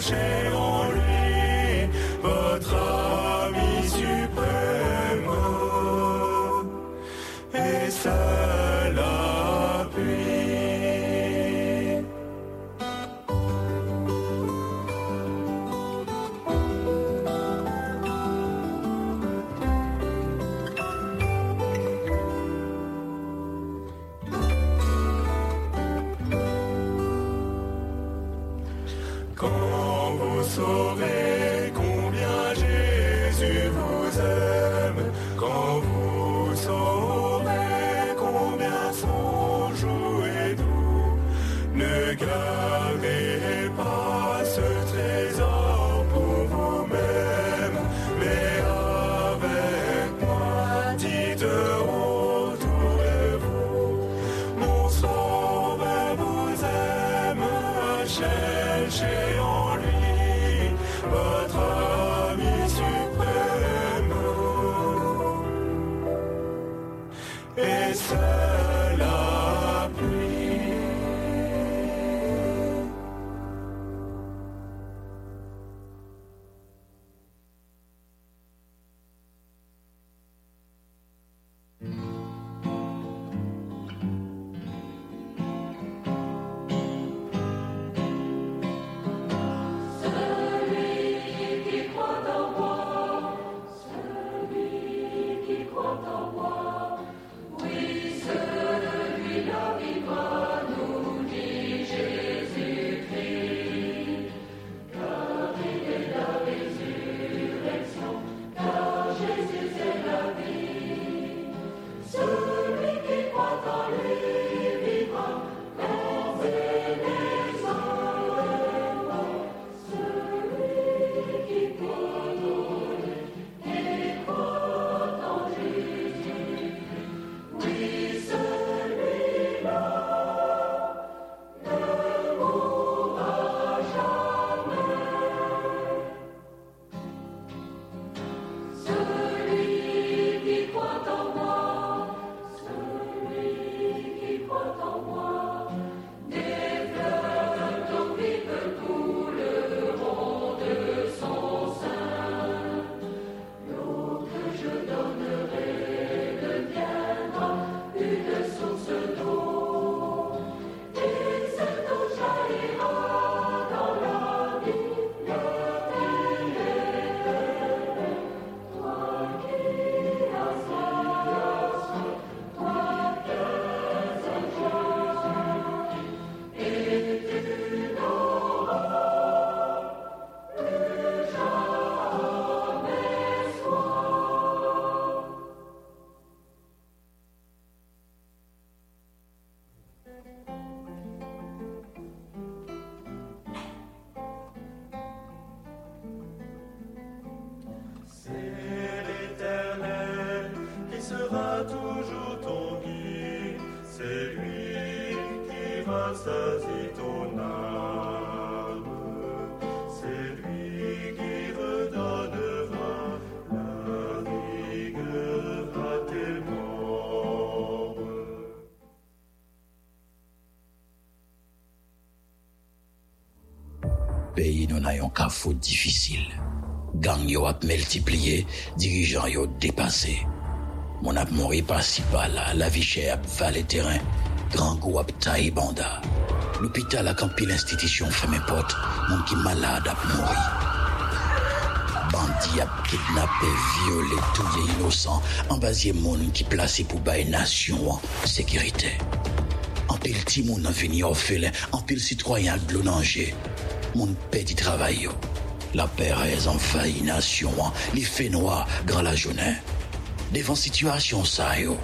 shame. Cherchez en Nous n'ayons qu'un faute difficile. Gang yo ap multiplié, dirigeant yo dépassé. Mon ap mori principal, la vie chère ap terrain, grand goût ap taille banda. L'hôpital a campé l'institution fermé porte, mon qui malade a mouru. Bandit a kidnappé, violé, tout les innocents, embasier monde qui placé pour bailler nation en sécurité. En pile timoun a venu orphelin, en pile citoyen a Mon paix du travail. La Pérez en failli nation, hein. les faits noirs, grand la journée. Devant situation ça, yo.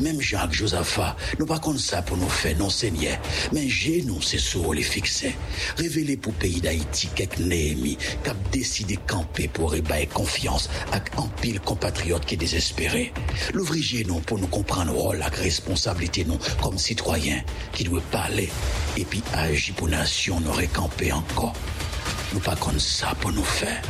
Même Jacques Josaphat, nous pas comme ça pour nous faire, non Seigneur. Mais j'ai nous, c'est sur les fixer. Révéler pour pays d'Haïti quelques Néhémie, qui a décidé camper pour ébailler confiance avec un pile compatriote qui est désespéré. L'ouvrier nous pour nous comprendre rôle, la responsabilité nous comme citoyens qui doit parler et puis agir pour nation, nous récamper encore. Nous pas comme ça pour nous faire.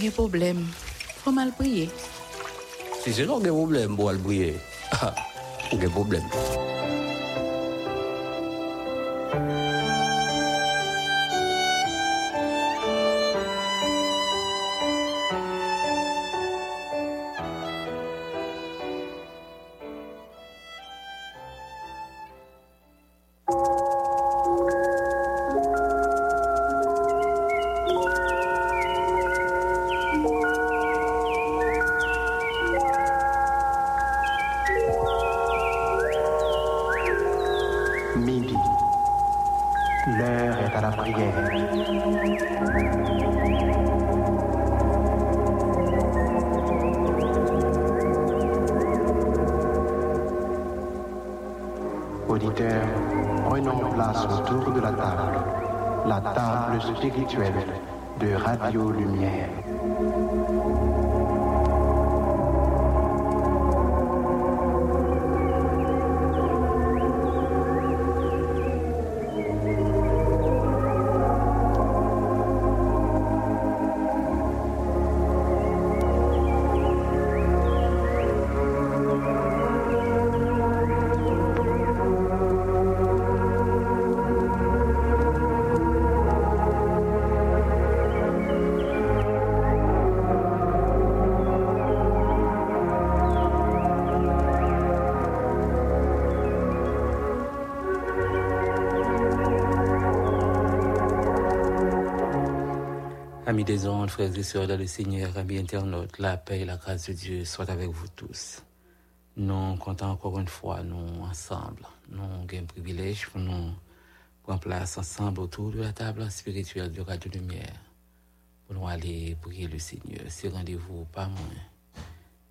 Mwen problem. Fwa mal priye. Si se non gen problem pou al bouye, ah, gen problem. Prenons place autour de la table. La table spirituelle de Radio Lumière. Ondes, frères et sœurs dans le Seigneur, amis internautes, la paix et la grâce de Dieu soient avec vous tous. Nous comptons encore une fois, nous ensemble, nous avons un privilège pour nous prendre place ensemble autour de la table spirituelle de Radio Lumière, pour nous aller prier le Seigneur. Si rendez-vous pas moins,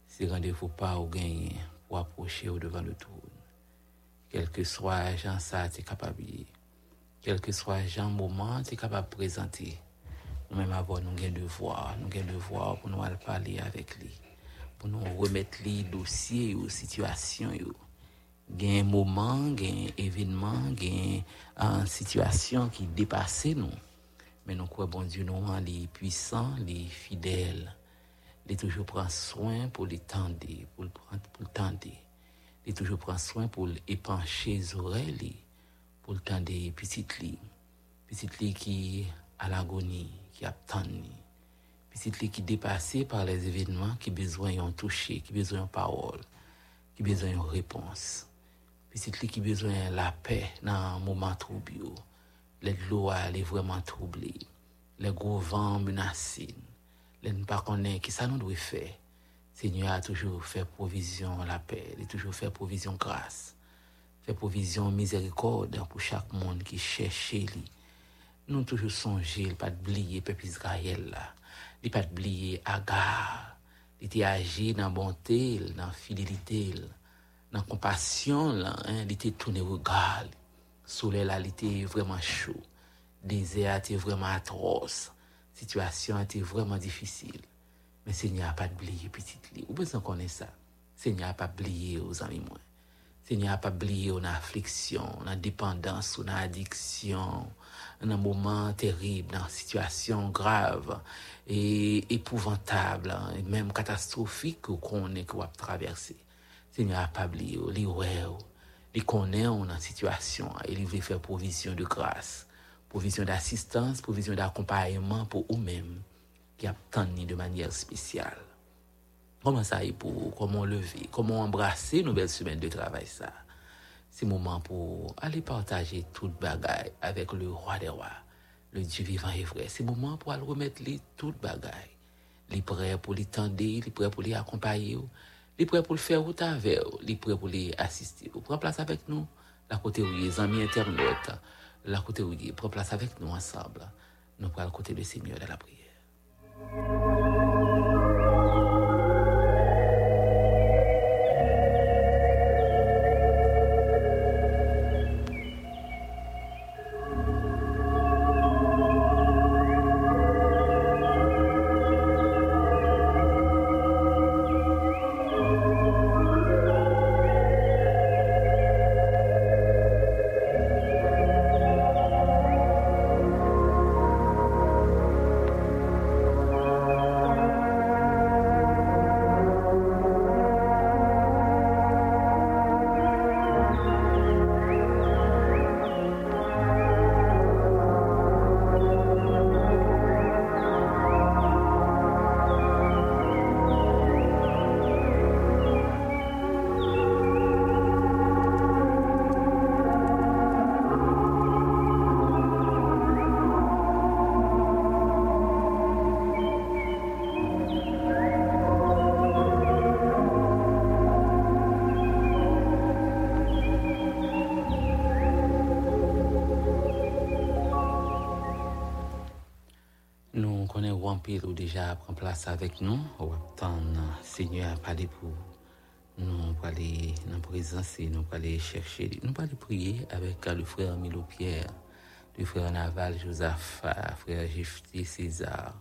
si rendez-vous pas au gagner pour approcher au devant le trône. Quel que soit Jean ça, tu capable, quel que soit Jean moment, tu capable de présenter. Nous-mêmes avons nous un devoir, nous avons un devoir pour nous parler avec lui, pour nous remettre les dossiers aux situations. moment, événement, gen une situation qui dépasse nous. Mais nous croyons, bon Dieu, nous, les puissants, les fidèles, les toujours prend soin pour les pour le pour. Les toujours prend soin pour épancher les oreilles, pour le tendre lit. Petite lit qui à l'agonie, qui attend. Petite qui dépassé par les événements, qui besoin d'un toucher, qui besoin parole, qui besoin d'une réponse. Petite qui besoin de la paix dans un moment troublé. Les lois est vraiment troublées. Les gros vents menacés. Les ne pas connaître qui ça nous doit faire. Seigneur a toujours fait provision la paix, il a toujours fait provision grâce, fait provision miséricorde pour chaque monde qui cherche lui. nou toujou sonje l pat bliye pep Israel la, li pat bliye agar, li te aje nan bonte l, nan fidelite l, nan kompasyon la, hein? li te toune regal, sole la li te vreman chou, dese a te vreman atros, situasyon a te vreman difisil, men se nye a pat bliye pitit li, ou besan konen sa, se nye a pat bliye ou zami mwen, se nye a pat bliye ou nan afliksyon, nan depandans, ou nan adiksyon, dans un moment terrible, dans une situation grave et épouvantable, hein, et même catastrophique qu'on est qu'on a traversé. Seigneur pas oublié, il il connaît on en situation, et il veut faire provision de grâce provision d'assistance, provision d'accompagnement pour eux-mêmes qui attendent de manière spéciale. Comment ça est pour comment lever, comment embrasser nos belles semaines de travail ça? C'est le moment pour aller partager toute bagaille avec le roi des rois, le Dieu vivant et vrai. C'est le moment pour aller remettre les toute bagaille. Les prêts pour les tendre, les prêts pour les accompagner, les prêts pour le faire au travers, les prêts pour les assister. Prends place avec nous, la côté où les amis internautes, la côté où prends place avec nous ensemble. Nous prenons le côté du Seigneur de la prière. Pile ou déjà prend place avec nous. Ou parler pour nous pour aller dans la présence et nous pour aller chercher. Nous pour aller prier avec le frère Milo Pierre, le frère Naval Joseph, frère Gifty César.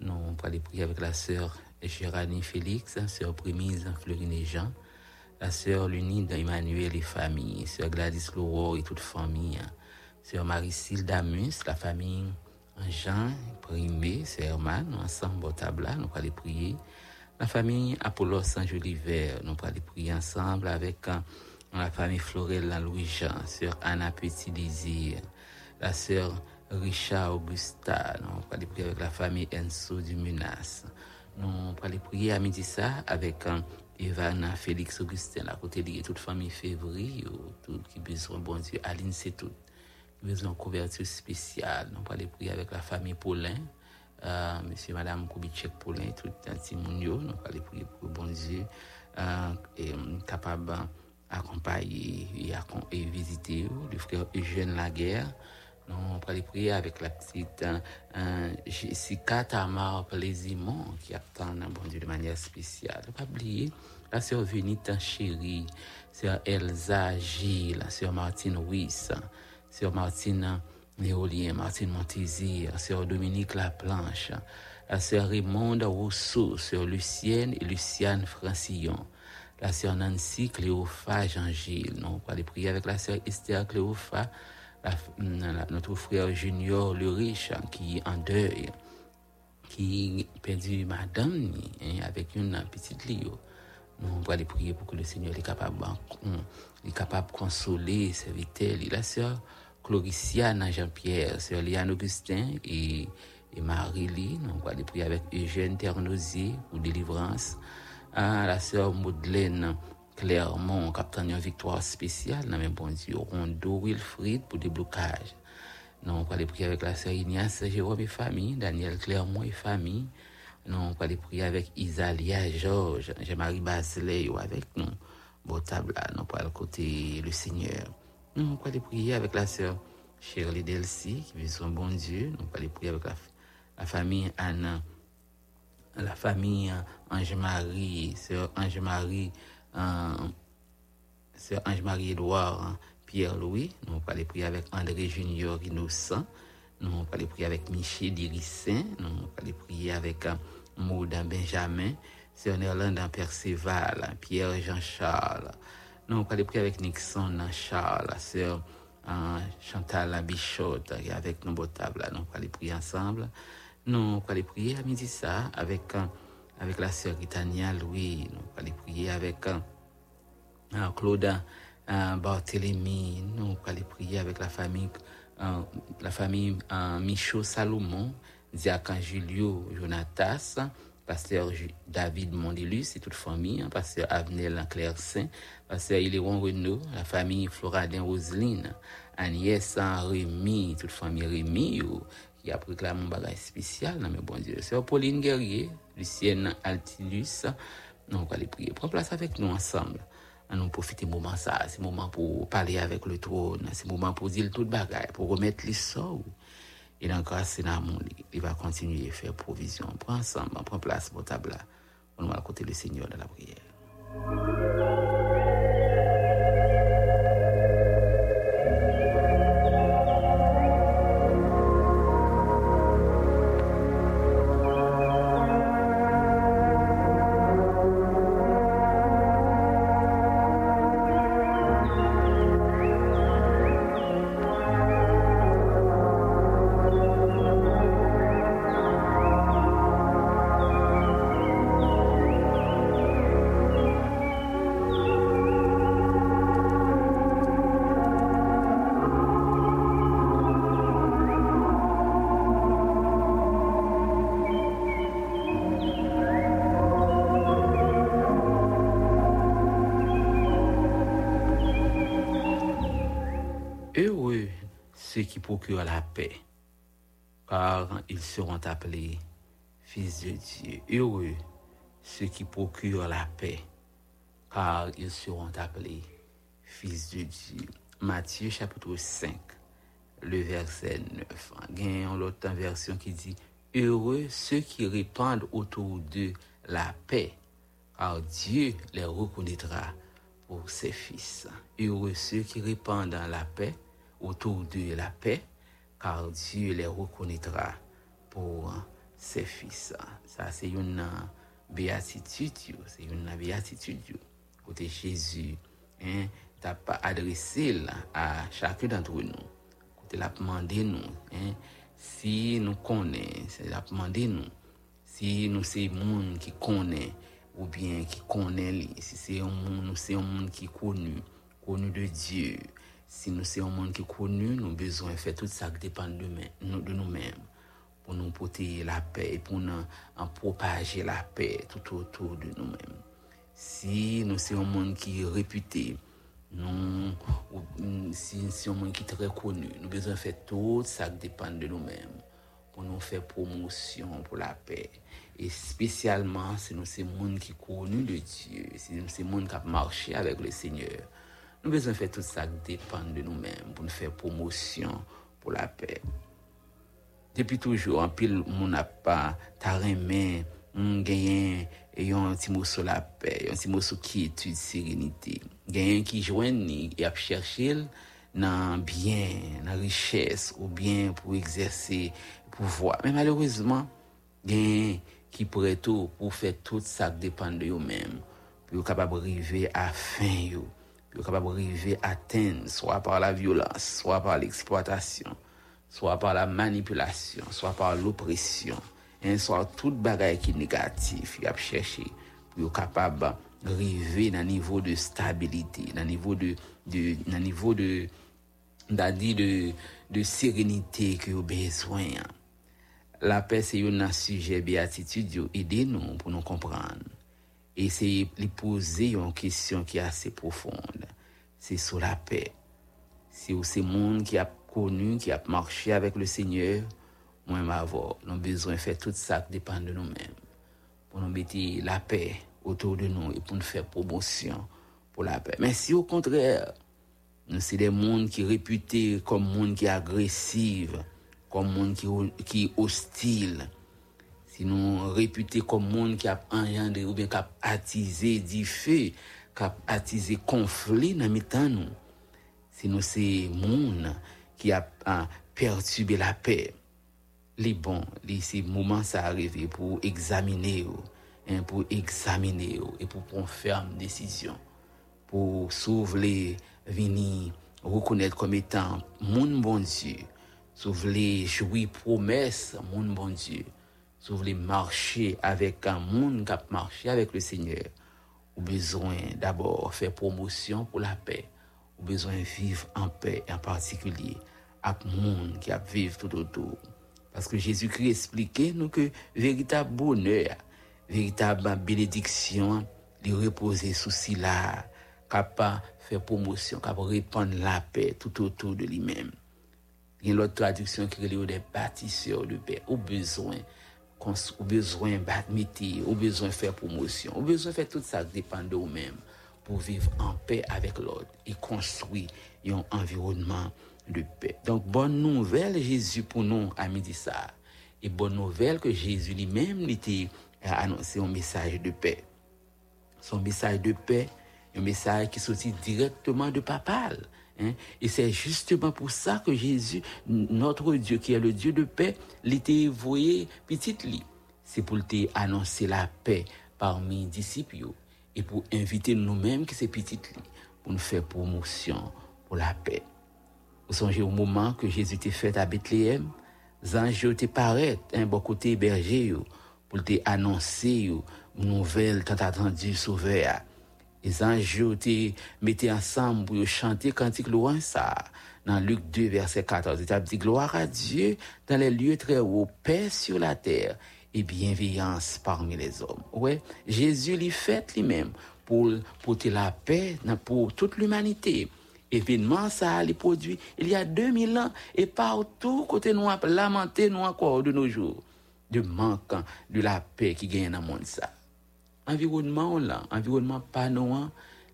Nous pour aller prier avec la sœur Géranie Félix, sœur Prémise Florine et Jean, la sœur Lunide Emmanuel et famille, sœur Gladys Lauro et toute famille, sœur Marie-Cille Damus, la famille Jean, Primé, nous ensemble au table nous allons prier. La famille Apollo Saint-Joliver, nous allons prier ensemble avec euh, la famille Florella Louis-Jean, sœur Anna Petit Désir, la sœur Richard Augusta, nous allons prier avec la famille Enso du Menace. Nous allons prier à midi avec euh, Ivana Félix Augustin, à côté de toute famille février, tout qui besoin, bon Dieu, Aline c'est tout besoin de couverture spéciale. Nous allons prier avec la famille Paulin, euh, monsieur madame Kubitschek Paulin, tout un petit monde. Nous allons prier pour bon Dieu, euh, et capable d'accompagner et, et, visiter le frère Eugène Laguerre. Nous allons prier avec la petite euh, Jessica Tamar Plaisimont qui attend bon Dieu de manière spéciale. Ne pas oublier la sœur Venita Chérie, sœur Elsa Gilles, la sœur Martine Wyss, Sœur Martine Néolien, Martine Montésir, Sœur Dominique Laplanche, la Sœur Raymonde Rousseau, Sœur Lucienne et Luciane Francillon, la Sœur Nancy Cléopha Jean-Gilles. Nous allons prier avec la Sœur Esther Cléopha, la, la, notre frère Junior Le Riche qui est en deuil, qui a perdu madame hein, avec une petite Lio. Nous allons prier pour que le Seigneur est capable, est capable de consoler, servir la Sœur Cloriciane Jean-Pierre, Sœur Liane Augustin et, Marie-Lie. Nous allons prier avec Eugène Ternosier pour délivrance. Ah, la Sœur Madeleine Clermont, capitaine une victoire spéciale, dans même bon Dieu. Rondo Wilfried pour déblocage. Nous allons prier avec la Sœur Ignace Jérôme et famille, Daniel Clermont et famille. Nous allons prier avec Isalia Georges, Jean-Marie Basley avec nous. Bon table là, nous allons côté le Seigneur. Nous allons prier avec la sœur Shirley Delcy, qui vit son bon Dieu. Nous allons prier avec la, famille Anna, la famille Ange-Marie, sœur Ange-Marie, euh, sœur Ange-Marie Edouard, Pierre-Louis. Nous allons prier avec André Junior Innocent. Nous allons prier avec Michel Dirissin. Nous allons prier avec euh, Maudin Benjamin, sœur Nerlande Perceval, Pierre Jean-Charles. Nous allons prier avec Nixon Charles, la sœur euh, Chantal Bichotte, qui est avec nous au table. Nous allons prier ensemble. Nous allons prier à midi ça avec, euh, avec la sœur Gitania Louis. Nous allons prier avec Claude Barthélemy. Nous allons prier avec la famille euh, la famille Michaud Salomon, Diacan Julio Jonatas, pasteur David Mondelus et toute famille, hein, pasteur Avenel Claire-Saint, pasteur Iléon Renaud, la famille Floradin Roseline, Agnès Rémy, toute famille Rémy, qui a proclamé un bagage spécial, non mais bon Dieu, c'est Pauline Guerrier, Lucienne Altilus, non, on aller prier. Prends place avec nous ensemble. À nous profiter moment ça, c'est moment pour parler avec le trône, c'est moment pour dire tout bagaille, pour remettre les sorts. Et dans grâce, c'est dans mon lit. Il va continuer à faire provision. Prends ensemble, prends place pour table là. On va côté le Seigneur dans la prière. Procurent la paix, car ils seront appelés fils de Dieu. Heureux ceux qui procurent la paix, car ils seront appelés fils de Dieu. Matthieu chapitre 5, le verset 9. Il y a une autre version qui dit Heureux ceux qui répandent autour d'eux la paix, car Dieu les reconnaîtra pour ses fils. Heureux ceux qui répandent la paix, autour de la paix, car Dieu les reconnaîtra pour ses fils. Ça, c'est une euh, béatitude, c'est une béatitude. Côté Jésus, hein, t'as pas adressé à chacun d'entre nous. Côté l'a demandé nous, hein, si nous connaissons, l'a demandé nous, si nous c'est monde qui connaît ou bien qui connaît si c'est un monde, c'est un monde qui connu, connu de Dieu. Si nous c'est un monde qui est connu, nous avons besoin de faire tout ça qui dépend de nous- de nous-mêmes pour nous porter la paix et pour nous en propager la paix tout autour de nous-mêmes. Si nous c'est un monde qui est réputé, nous, ou, mm, si c'est un monde qui est très connu, nous avons besoin de faire tout ça qui dépend de nous-mêmes pour nous faire promotion pour la paix. Et spécialement, si nous c'est un monde qui est connu de Dieu, si nous c'est un monde qui a marché avec le Seigneur, Nou bezwen fè tout sa k depan de nou men pou nou fè promosyon pou la pè. Depi toujou, an pil moun ap pa tarè men, moun genyen e yon ti mousou la pè, yon ti mousou ki etude serenite. Genyen ki jwen ni e ap chèrchil nan byen, nan richès ou byen pou egzersè pou vwa. Men malourezman, genyen ki pou reto pou fè tout sa k depan de yo men pou yo kapab rive a fin yo. Pour capable arriver à atteindre soit par la violence, soit par l'exploitation soit par la manipulation, soit par l'oppression, hein, soit tout bagage qui est négatif, il a cherché pour capable d'arriver dans niveau de stabilité, dans niveau de, de, niveau de, de, de sérénité que vous avez besoin. La paix, c'est un sujet béatitude, yo, aidez-nous pour nous comprendre. Et c'est poser une question qui est assez profonde. C'est sur la paix. Si ou c'est monde qui a connu, qui a marché avec le Seigneur, moi, ma voix, nous avons besoin de faire tout ça qui dépend de nous-mêmes. Pour nous mettre la paix autour de nous et pour nous faire promotion pour la paix. Mais si au contraire, c'est des mondes qui réputés comme monde qui est agressif, comme monde qui, qui hostile, si nous réputés comme monde qui a engendré ou bien qui a attisé du feu, qui a attisé conflit dans nous. Si nous c'est monde qui a, perturbé la paix, les bons, les moments ça arrivé pour examiner, hein, pour examiner et pour prendre ferme décision, pour s'ouvrir, venir reconnaître comme étant mon bon Dieu, s'ouvrir jouir promesse mon bon Dieu, s'ouvrir marcher avec un monde qui a marché avec le Seigneur, ou besoin d'abord faire promotion pour la paix, ou besoin de vivre en paix en particulier à monde qui a vivre tout autour. Parce que Jésus-Christ expliquait nous que véritable bonheur, véritable bénédiction, il reposer sous si là, capable faire promotion, capable répandre la paix tout autour de lui-même. Il y a l'autre traduction qui est des bâtisseurs de paix, au besoin, au besoin bâtir, au besoin faire promotion, au besoin faire tout ça dépend de vous-même pour vivre en paix avec l'autre et construire un environnement de paix. Donc, bonne nouvelle, Jésus, pour nous, à midi ça. Et bonne nouvelle que Jésus lui-même était annoncé un message de paix. Son message de paix, un message qui sortit directement de Papal. Hein? Et c'est justement pour ça que Jésus, notre Dieu, qui est le Dieu de paix, l'était voué petite lit. C'est pour te annoncer la paix parmi les disciples et pour inviter nous-mêmes qui c'est petite lit pour nous faire promotion pour la paix. Vous songez au moment que Jésus était fait à Bethléem, les anges étaient paraître un bon côté berger pour te annoncer une nouvelle tant attendue sauveur. Les anges étaient mis ensemble pour chanter cantique louange. Dans Luc 2, verset 14, il dit gloire à Dieu dans les lieux très hauts, paix sur la terre et bienveillance parmi les hommes. Ouais, Jésus l'y fait lui-même pour porter la paix pour toute l'humanité. Événement, ça a les produits il y a 2000 ans et partout côté nous lamenté nous encore de nos jours de manque de la paix qui gagne dans le monde ça. Environnement là, environnement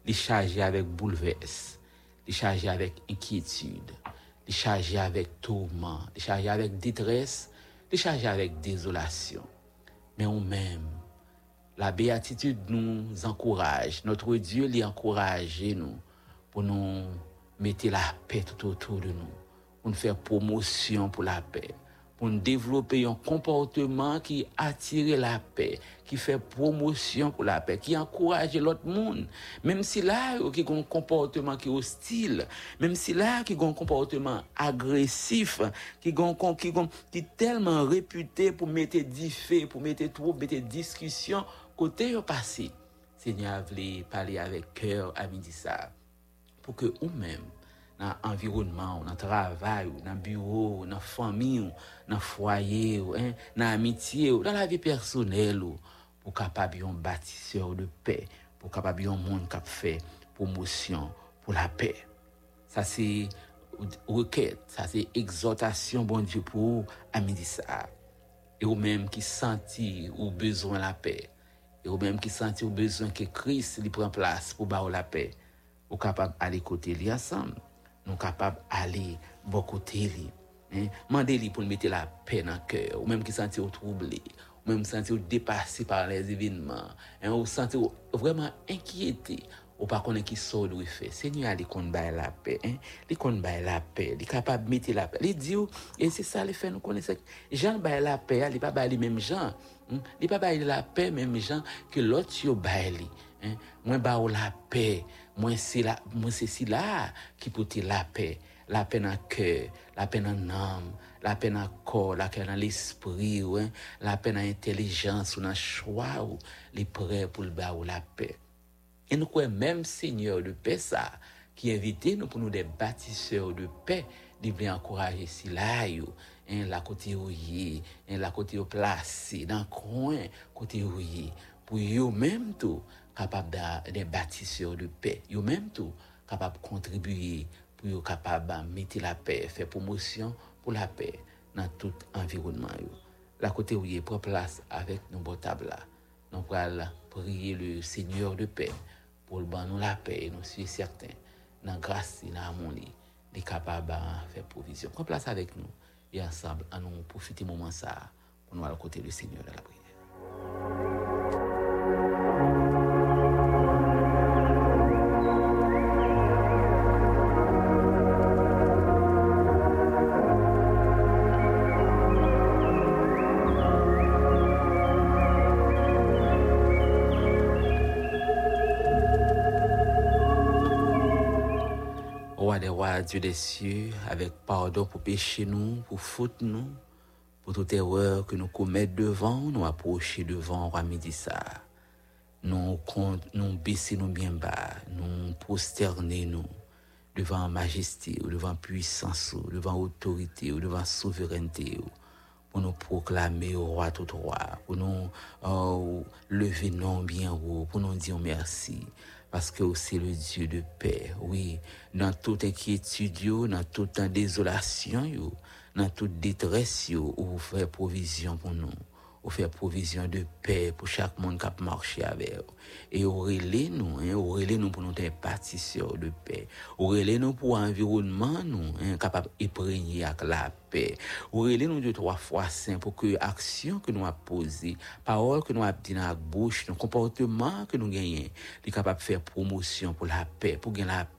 il chargé avec bouleverse, il chargé avec inquiétude, il chargé avec tourment, il chargé avec détresse, il chargé avec désolation. Mais on même la béatitude nous encourage, notre Dieu l'y encourage nous pour nous mettre la paix tout autour de nous, pour nous faire promotion pour la paix, pour nous développer un comportement qui attire la paix, qui fait promotion pour la paix, qui encourage l'autre monde. Même si là, qui a un comportement qui est hostile, même si là, qui a un comportement agressif, qui est qui, qui tellement réputé pour mettre du fait, pour mettre trop, mettre discussion, côté passé. Seigneur voulait parler avec cœur à midi ça pour que vous-même, dans l'environnement, dans le travail, dans le bureau, dans la famille, dans le foyer, hein, dans l'amitié, dans la vie personnelle, pour capable un bâtisseur de paix, pour capable un monde qui fait promotion pour la paix. Ça c'est requête, ça c'est exhortation bon Dieu pour à midi ça. Et ou même qui sentit ou besoin la paix. Et ou même qui sentit ou besoin que Christ lui prend place pour la paix ou capable aller côté lui ensemble nou kapab ale bokote li. Mande li pou mette la pe nan kèr, ou menm ki santi ou troublé, ou menm santi ou depassi par les evinman, ou santi ou vreman enkieti, ou pa konen ki sod ou fe. Senyor li kon bay la pe, hein? li kon bay la pe, li kapab mette la pe. Li di ou, e se sa li fe nou konen se, jan bay la pe, li pa bay li menm jan, hein? li pa bay la pe menm jan, ke lot yo bay li. Hein? Mwen ba ou la pe, mwen se, la, mwen se si la ki pote la pe, la pe nan ke, la pe nan nam, la pe nan kor, la pe nan l'espri ou, hein? la pe nan intelijans ou nan chwa ou, li pre pou l'ba ou la pe. E nou kwen menm seigneur de pe sa, ki evite nou pou nou de batiseur de pe, li vle ankoraje si la yo, en la kote yo ye, en la kote yo plase, nan kwen kote yo ye, pou yo menm tou, capable de bâtisseurs de paix. Yo même tout capable de contribuer pour yo capable de mettre la paix, faire promotion pour la paix dans tout environnement. Yo. La côté où il prend place avec nos beaux tables. Nous allons prier le Seigneur de paix pour le nous la paix nous sommes certains, dans grâce et dans l'harmonie, de capable de faire provision. Prends place avec nous et ensemble, à nous profiter moment ça pour nous aller côté du Seigneur de la prière. Dieu des cieux, avec pardon pour pécher nous, pour faute nous, pour toute erreur que nous commettons devant, nous approcher devant Roi Médissa. Nous, nous baisser nous bien bas, nous prosterner nous, devant majesté, ou devant puissance, ou devant autorité, ou devant souveraineté. ou, pour nous proclamer au roi tout roi, pour nous euh, lever non bien haut, pour nous dire merci. Parce que c'est le Dieu de paix, oui. Dans toute inquiétude, dans toute désolation, dans toute détresse, vous faites provision pour nous. Ou faire provision de paix pour chaque monde qui a marché avec vous. Et ou nous, hein, ou nous pour nous être pâtisseurs de paix. Ou nous pour environnement nous, hein, capable avec la paix. Ou nous deux, trois fois saint pour que action que nous avons posée, parole que nous avons dit dans la bouche, nos comportement que nous gagnons, est capable de faire promotion pour la paix, pour gagner la paix,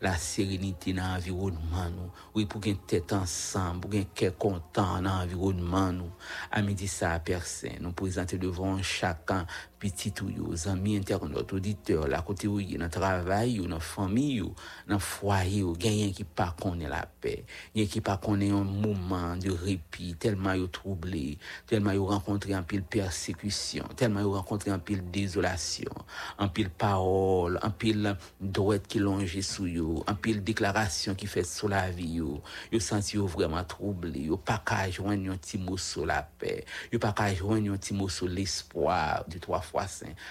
la sérénité dans l'environnement. Oui, pour gagner tête ensemble, pour gagner cœur content dans l'environnement nous. À midi ça, personne, nous présenter devant chacun petit ou yo, amis internautes, auditeurs, la côté où dans le travail, dans la famille, dans le foyer, gagnent qui pas connaît la paix, gagnent qui pas connaît un moment de répit, tellement yo troublé, tellement yo rencontré un pile persécution, tellement yo rencontré un pile désolation, un pile parole, un pile droite qui longe sous yo, un pile déclaration qui fait sur la vie yo. Senti vraiment troublé, yo pas qu'à joindre un petit mot sur la paix, yo pas qu'à joindre un petit mot sur l'espoir du trois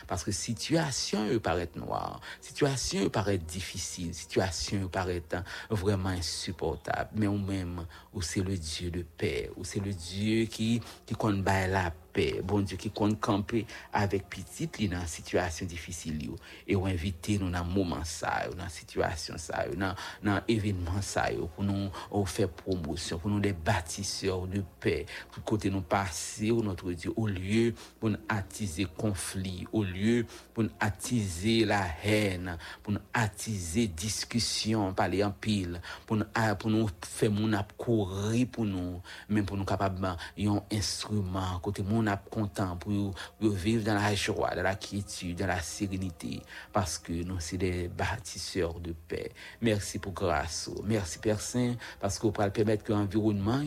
parce que situation paraît noire, situation paraît difficile, situation paraît hein, vraiment insupportable, mais ou même ou c'est le Dieu de paix, ou c'est le Dieu qui qui compte la paix, bon Dieu qui compte camper avec petite li dans situation difficile yo, et ou inviter nous dans moment ça, dans situation ça, dans événement ça pour nous ou faire promotion, pour nous des bâtisseurs de paix, pour côté nous passer notre Dieu au lieu pour nous attiser conflit, au lieu pour nous attiser la haine, pour nous attiser discussion, parler en pile, pour nous ah, pour nous faire mon courir pour nous, même pour nous capable un instrument côté content pour vivre dans la joie, dans la quiétude, dans la sérénité parce que nous c'est des bâtisseurs de paix. Merci pour grâce. oh. Merci Père Saint parce vous pouvez permettre que l'environnement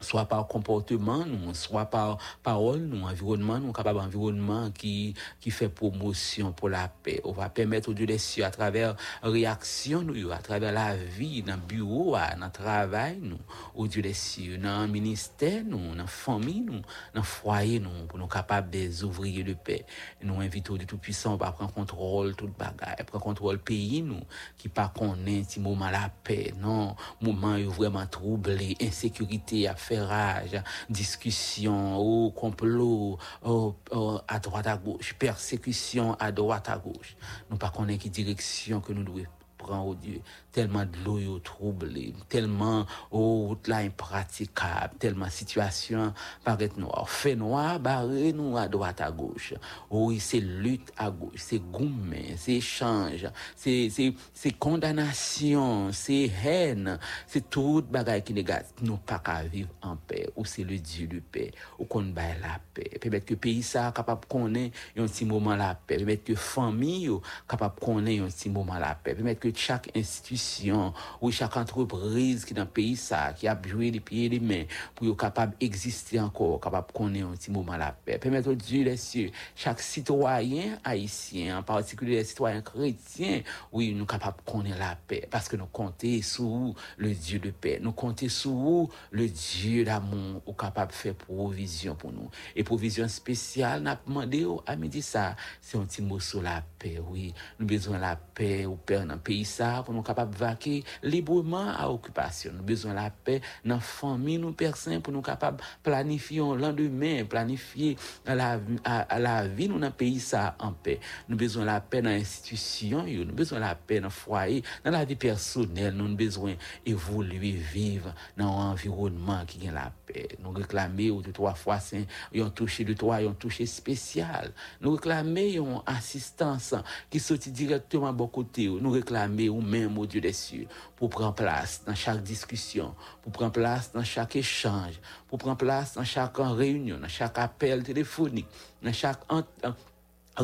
soit par comportement nous soit par parole nous environnement nous capable environnement qui qui fait promotion pour la paix. On va permettre au Dieu des cieux à travers réaction nous à travers la vie dans le bureau à, dans le travail nous. Au Dieu des cieux dans le ministère nous dans la famille nous dans le foyer nous pour nous capables des ouvriers de paix. Nous invitons du tout puissant on va prendre contrôle toute bagaille prendre contrôle pays nous qui pas connaît petit moment la paix non. Moment vraiment troublé insécurité affairage discussion au complot à droite à gauche persécution à droite à gauche. Nous pas connaît qui direction que nous devons prendre au Dieu tellement de l'eau est troublée tellement oh, là impraticable tellement situation paraît noire. Fait noir barré nous à droite à gauche. Oui c'est lutte à gauche c'est gourmet c'est échange c'est c'est c'est condamnation c'est haine c'est tout bagaille qui négatif. Nous pas qu'à vivre en paix. Ou c'est le Dieu de paix. Ou qu'on baille la paix. Peut-être que pays ça capable connaître un petit moment la paix. Peut-être que famille capable connaître un petit moment la paix. Peut-être que chaque institution ou chaque entreprise qui dans le pays ça qui a joué les pieds et les mains pour être capable d'exister encore capable connaître un petit moment la paix. Permettre Dieu les cieux chaque citoyen haïtien en particulier les citoyens chrétiens oui nous capables de connaître la paix. Parce que nous comptons sur le Dieu de paix. Nous comptons sur le Dieu d'amour ou capable de faire provision pour nous. Et provision spéciale n'a demandé au- à midi ça c'est un petit mot sur la paix oui. Nous avons besoin de la paix au Père dans le pays ça pour nous capables de vaquer librement à occupation nous besoin de la paix dans la famille nous personnes pour nous capables planifier lendemain planifier à la, à, à la vie nous dans pays ça en paix. Nous besoin la paix dans l'institution nous besoin de la paix dans le foyer dans la vie personnelle. Nous besoin d'évoluer vivre dans un environnement qui a la paix. Nous réclamer ou deux trois fois c'est un touché de toi un touché spécial. Nous réclamer une assistance qui sortit directement de côté nous réclamer ou même au Dieu des cieux pour prendre place dans chaque discussion pour prendre place dans chaque échange pour prendre place dans chaque réunion dans chaque appel téléphonique dans chaque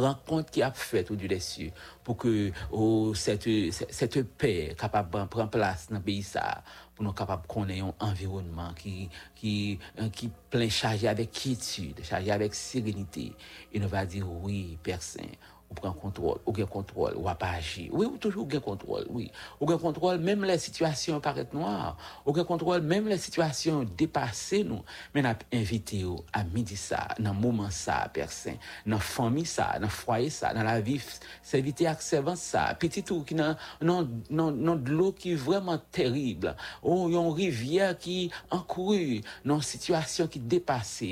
rencontre qui a fait au Dieu des cieux pour que oh, cette, cette paix capable de prendre place dans le pays pour nous capables qu'on ait un environnement qui qui euh, qui plein chargé avec quiétude chargé avec sérénité. Et nous va dire oui Père Saint ou prend contrôle, ou gain contrôle, ou pas agir. Oui, ou toujours gain contrôle, oui. Ou contrôle, même les situations paraissent noires. Ou contrôle, même les situations dépassées nous. Mais n'a invité à midi ça, dans moment ça, personne, dans famille ça, dans foyer ça, dans la vie, serviteur avec servant ça, petit tout qui non non non de l'eau qui est vraiment terrible. Oh, une rivière qui encouru dans situation qui dépasse.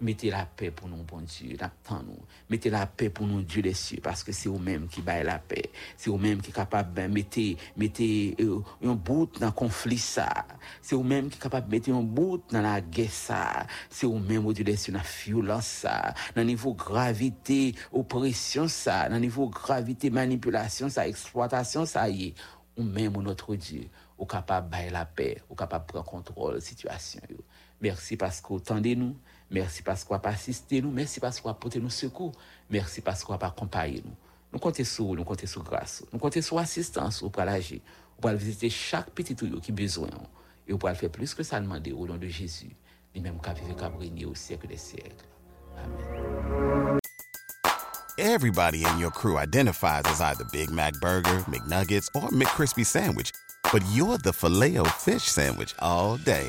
Mettez la paix pour nous, bon Dieu, nous. Mettez la paix pour nous, Dieu les cieux, parce que c'est vous-même qui baille la paix. C'est vous-même qui est capable de mettre, mettre euh, un bout dans le conflit ça. C'est vous-même qui est capable de mettre un bout dans la guerre ça. C'est vous-même, cieux, dans la violence ça. Dans niveau gravité, oppression ça. Dans niveau gravité, manipulation ça, exploitation ça y est. Ou même notre Dieu, ou capable de bailler la paix, ou capable de prendre contrôle de la situation. Merci parce que vous tendez nous. Merci parce qu'on n'a pas assisté nous. Merci parce qu'on a porté nos secours. Merci parce qu'on n'a pas accompagné nous. Nous comptons sur nous comptons sur grâce. Nous comptons sur assistance au agir. Ou pour visiter chaque petit tuyau qui a besoin. Et on pourra faire plus que ça demander au nom de Jésus. Lui-même qui vivre et au siècle des siècles. Amen. Everybody in your crew identifies as either Big Mac Burger, McNuggets, or McCrispy Sandwich. But you're the Filet-O-Fish Sandwich all day.